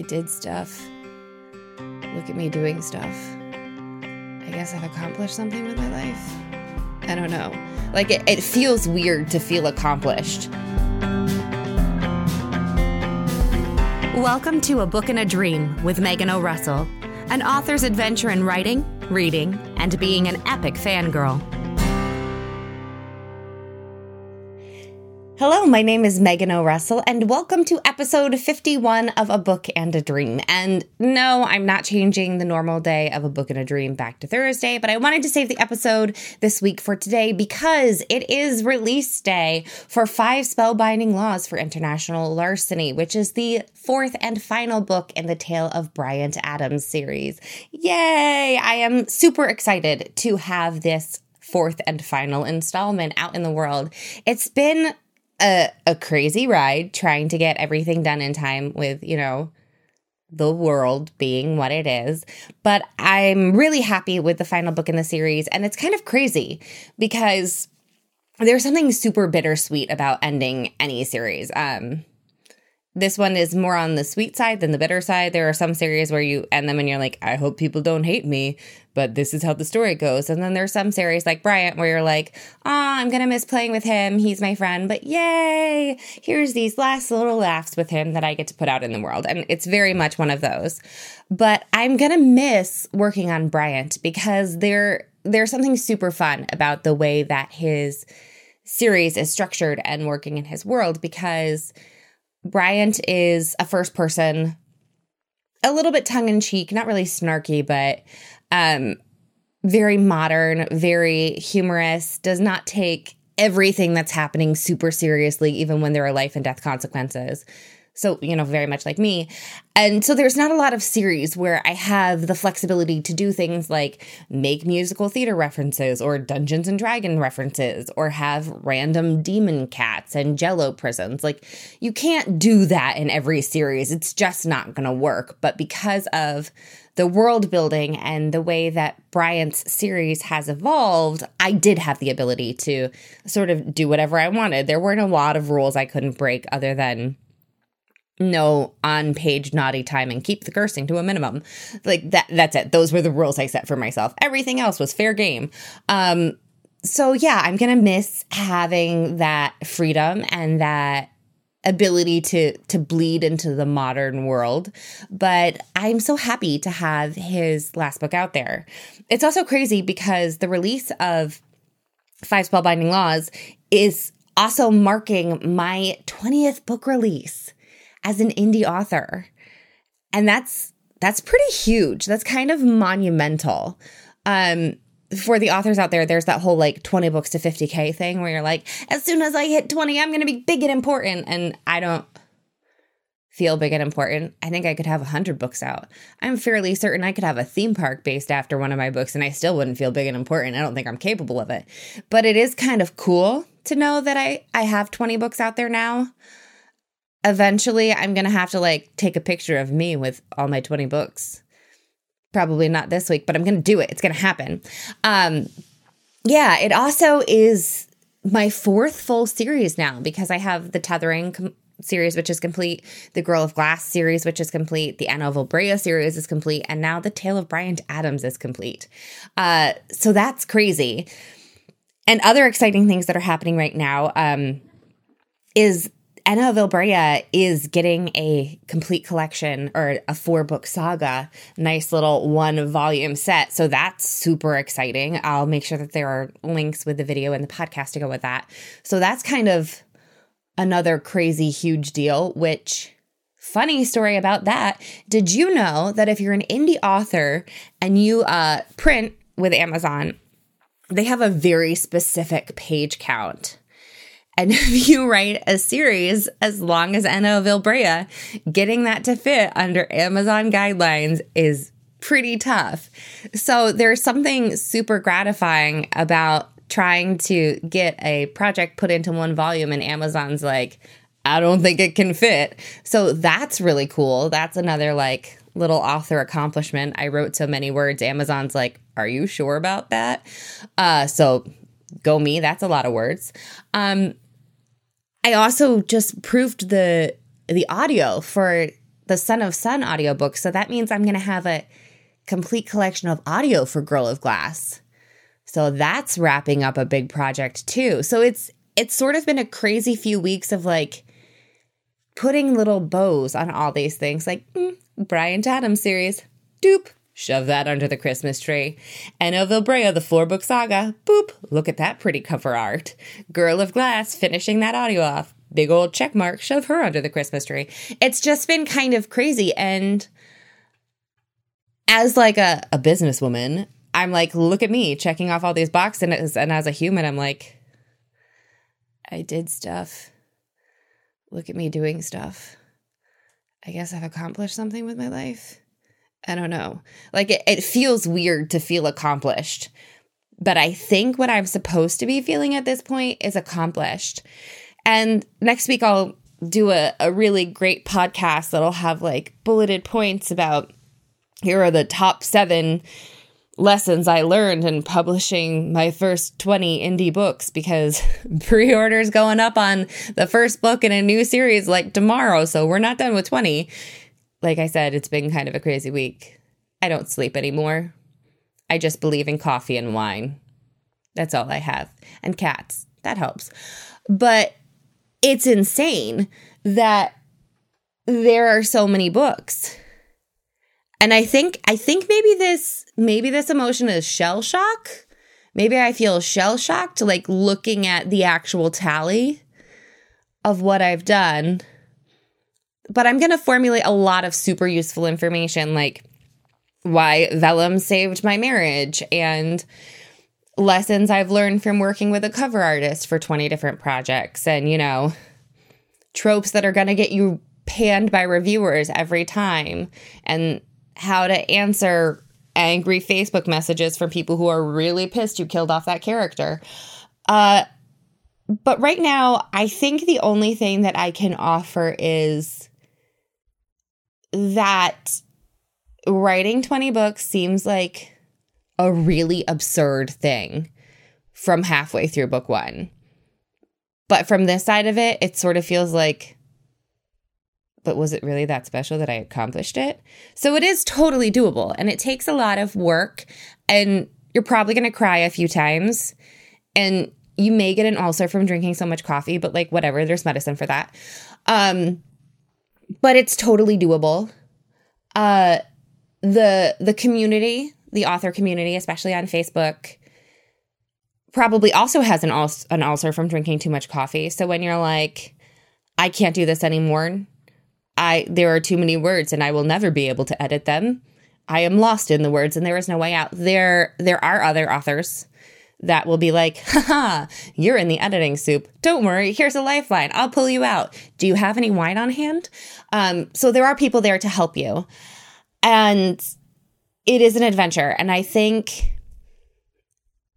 I did stuff. Look at me doing stuff. I guess I've accomplished something with my life. I don't know. Like, it, it feels weird to feel accomplished. Welcome to A Book and a Dream with Megan O'Russell, an author's adventure in writing, reading, and being an epic fangirl. Hello, my name is Megan O'Russell, and welcome to episode 51 of A Book and a Dream. And no, I'm not changing the normal day of A Book and a Dream back to Thursday, but I wanted to save the episode this week for today because it is release day for Five Spellbinding Laws for International Larceny, which is the fourth and final book in the Tale of Bryant Adams series. Yay! I am super excited to have this fourth and final installment out in the world. It's been a, a crazy ride trying to get everything done in time with, you know, the world being what it is. But I'm really happy with the final book in the series. And it's kind of crazy because there's something super bittersweet about ending any series. Um, this one is more on the sweet side than the bitter side. There are some series where you end them and you're like, I hope people don't hate me, but this is how the story goes. And then there's some series like Bryant where you're like, oh, I'm going to miss playing with him. He's my friend, but yay, here's these last little laughs with him that I get to put out in the world. And it's very much one of those. But I'm going to miss working on Bryant because there, there's something super fun about the way that his series is structured and working in his world because Bryant is a first person, a little bit tongue in cheek, not really snarky, but um, very modern, very humorous, does not take everything that's happening super seriously, even when there are life and death consequences. So, you know, very much like me. And so there's not a lot of series where I have the flexibility to do things like make musical theater references or Dungeons and Dragon references or have random demon cats and jello prisons. Like, you can't do that in every series. It's just not going to work. But because of the world building and the way that Bryant's series has evolved, I did have the ability to sort of do whatever I wanted. There weren't a lot of rules I couldn't break other than no on page naughty time and keep the cursing to a minimum. Like that that's it. Those were the rules I set for myself. Everything else was fair game. Um so yeah, I'm going to miss having that freedom and that ability to to bleed into the modern world but i'm so happy to have his last book out there it's also crazy because the release of five spellbinding laws is also marking my 20th book release as an indie author. And that's that's pretty huge. That's kind of monumental. Um for the authors out there, there's that whole like 20 books to 50k thing where you're like, as soon as I hit 20, I'm going to be big and important and I don't feel big and important. I think I could have 100 books out. I'm fairly certain I could have a theme park based after one of my books and I still wouldn't feel big and important. I don't think I'm capable of it. But it is kind of cool to know that I I have 20 books out there now eventually I'm going to have to like take a picture of me with all my 20 books. Probably not this week, but I'm going to do it. It's going to happen. Um yeah, it also is my fourth full series now because I have the Tethering com- series which is complete, the Girl of Glass series which is complete, the Ena of Ilbrea series is complete, and now the Tale of Bryant Adams is complete. Uh so that's crazy. And other exciting things that are happening right now um is Ena of Ilbrea is getting a complete collection or a four book saga, nice little one volume set. So that's super exciting. I'll make sure that there are links with the video and the podcast to go with that. So that's kind of another crazy huge deal, which funny story about that. Did you know that if you're an indie author and you uh, print with Amazon, they have a very specific page count and if you write a series as long as Ena of Ilbrea, getting that to fit under Amazon guidelines is pretty tough. So there's something super gratifying about trying to get a project put into one volume and Amazon's like, I don't think it can fit. So that's really cool. That's another like little author accomplishment. I wrote so many words. Amazon's like, "Are you sure about that?" Uh so go me, that's a lot of words. Um I also just proved the the audio for the Son of Sun audiobook. So that means I'm going to have a complete collection of audio for Girl of Glass. So that's wrapping up a big project too. So it's it's sort of been a crazy few weeks of like putting little bows on all these things like mm, Bryant Adams series. Doop. Shove that under the Christmas tree. Ena of Ilbrea, the four book saga. Boop. Look at that pretty cover art. Girl of Glass finishing that audio off. Big old check mark. Shove her under the Christmas tree. It's just been kind of crazy. And as like a, a businesswoman, I'm like, look at me checking off all these boxes. And as a human, I'm like, I did stuff. Look at me doing stuff. I guess I've accomplished something with my life. I don't know. Like it, it feels weird to feel accomplished. But I think what I'm supposed to be feeling at this point is accomplished. And next week I'll do a, a really great podcast that'll have like bulleted points about here are the top seven lessons I learned in publishing my first 20 indie books because pre orders going up on the first book in a new series like tomorrow. So we're not done with 20 like I said, it's been kind of a crazy week. I don't sleep anymore. I just believe in coffee and wine. That's all I have. And cats. That helps. But it's insane that there are so many books. And I think I think maybe this maybe this emotion is shell shock. Maybe I feel shell shocked like looking at the actual tally of what I've done but I'm going to formulate a lot of super useful information like why vellum saved my marriage and lessons I've learned from working with a cover artist for 20 different projects and, you know, tropes that are going to get you panned by reviewers every time and how to answer angry Facebook messages from people who are really pissed you killed off that character. Uh, but right now, I think the only thing that I can offer is that writing 20 books seems like a really absurd thing from halfway through book one. But from this side of it, it sort of feels like, but was it really that special that I accomplished it? So it is totally doable and it takes a lot of work and you're probably going to cry a few times and you may get an ulcer from drinking so much coffee, but like whatever, there's medicine for that. Um, but it's totally doable. Uh, the the community, the author community, especially on Facebook, probably also has an ulcer, an ulcer from drinking too much coffee. So when you're like, I can't do this anymore. I there are too many words and I will never be able to edit them. I am lost in the words and there is no way out. There there are other authors that will be like, haha, you're in the editing soup. Don't worry, here's a lifeline. I'll pull you out. Do you have any wine on hand? Um, so there are people there to help you. And it is an adventure. And I think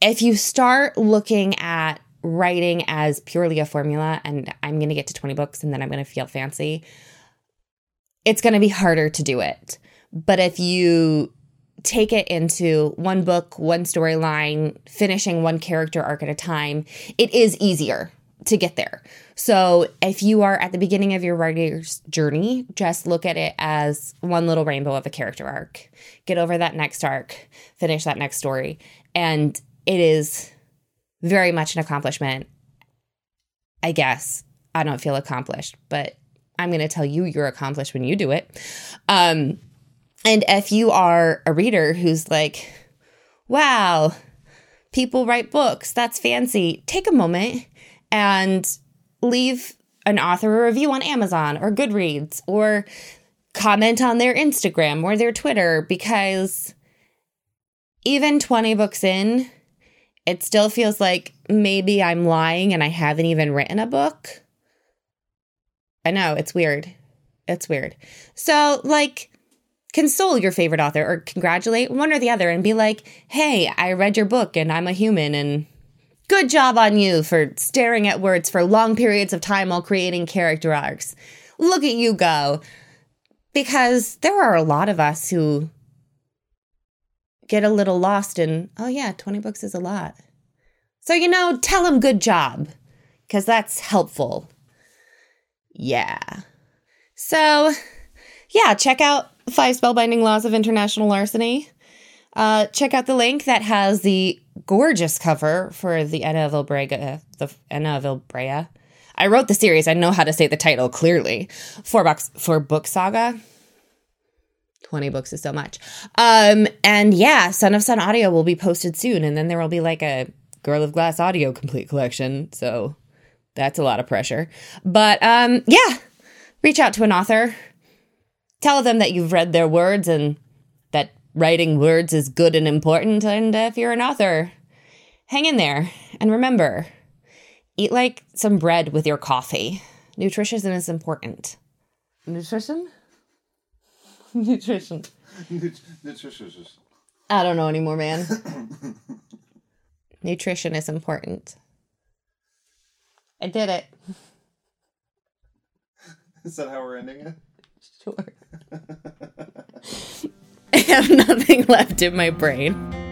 if you start looking at writing as purely a formula, and I'm going to get to 20 books and then I'm going to feel fancy, it's going to be harder to do it. But if you take it into one book, one storyline, finishing one character arc at a time, it is easier to get there. So if you are at the beginning of your writer's journey, just look at it as one little rainbow of a character arc. Get over that next arc, finish that next story. And it is very much an accomplishment. I guess I don't feel accomplished, but I'm going to tell you you're accomplished when you do it. Um, and if you are a reader who's like, wow, people write books, that's fancy, take a moment and leave an author a review on Amazon or Goodreads or comment on their Instagram or their Twitter because even 20 books in, it still feels like maybe I'm lying and I haven't even written a book. I know, it's weird. It's weird. So, like, console your favorite author or congratulate one or the other and be like, hey, I read your book and I'm a human and good job on you for staring at words for long periods of time while creating character arcs. Look at you go. Because there are a lot of us who get a little lost in, oh yeah, 20 books is a lot. So, you know, tell them good job because that's helpful. Yeah. So, yeah, check out Five Spellbinding Laws of International Larceny. Uh, check out the link that has the gorgeous cover for the Ena of Ilbrea. The Ena of Ilbrea. I wrote the series. I know how to say the title clearly. Four bucks for book saga. 20 books is so much. Um, and yeah, Son of Sun Audio will be posted soon, and then there will be like a Girl of Glass audio complete collection. So that's a lot of pressure. But um, yeah, reach out to an author. Tell them that you've read their words and that writing words is good and important. And if you're an author, hang in there. And remember, eat like some bread with your coffee. Nutrition is important. Nutrition? Nutrition. Nutritious. I don't know anymore, man. Nutrition is important. I did it. Is that how we're ending it? Sure. I have nothing left in my brain.